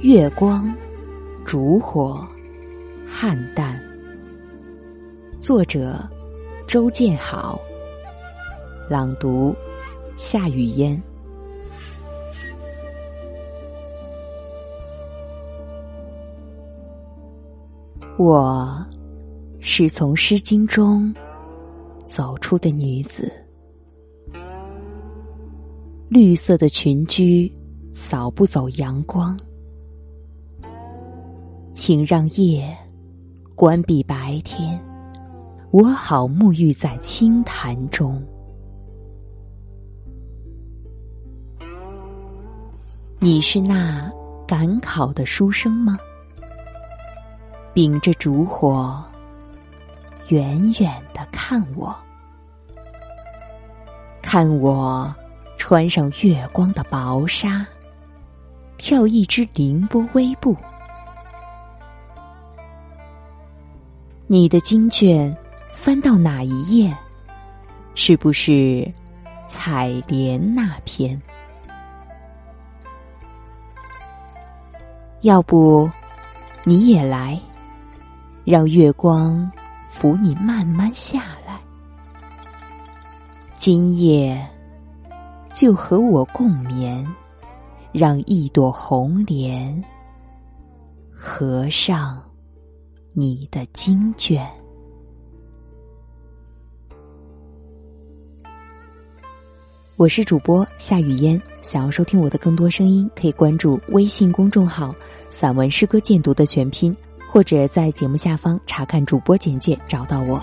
月光，烛火，汉淡。作者：周建好。朗读：夏雨嫣。我是从《诗经》中走出的女子，绿色的裙裾扫不走阳光。请让夜关闭白天，我好沐浴在清潭中。你是那赶考的书生吗？秉着烛火，远远的看我，看我穿上月光的薄纱，跳一支凌波微步。你的经卷翻到哪一页？是不是采莲那篇？要不你也来，让月光扶你慢慢下来。今夜就和我共眠，让一朵红莲合上。你的经卷，我是主播夏雨嫣。想要收听我的更多声音，可以关注微信公众号“散文诗歌鉴读”的全拼，或者在节目下方查看主播简介找到我。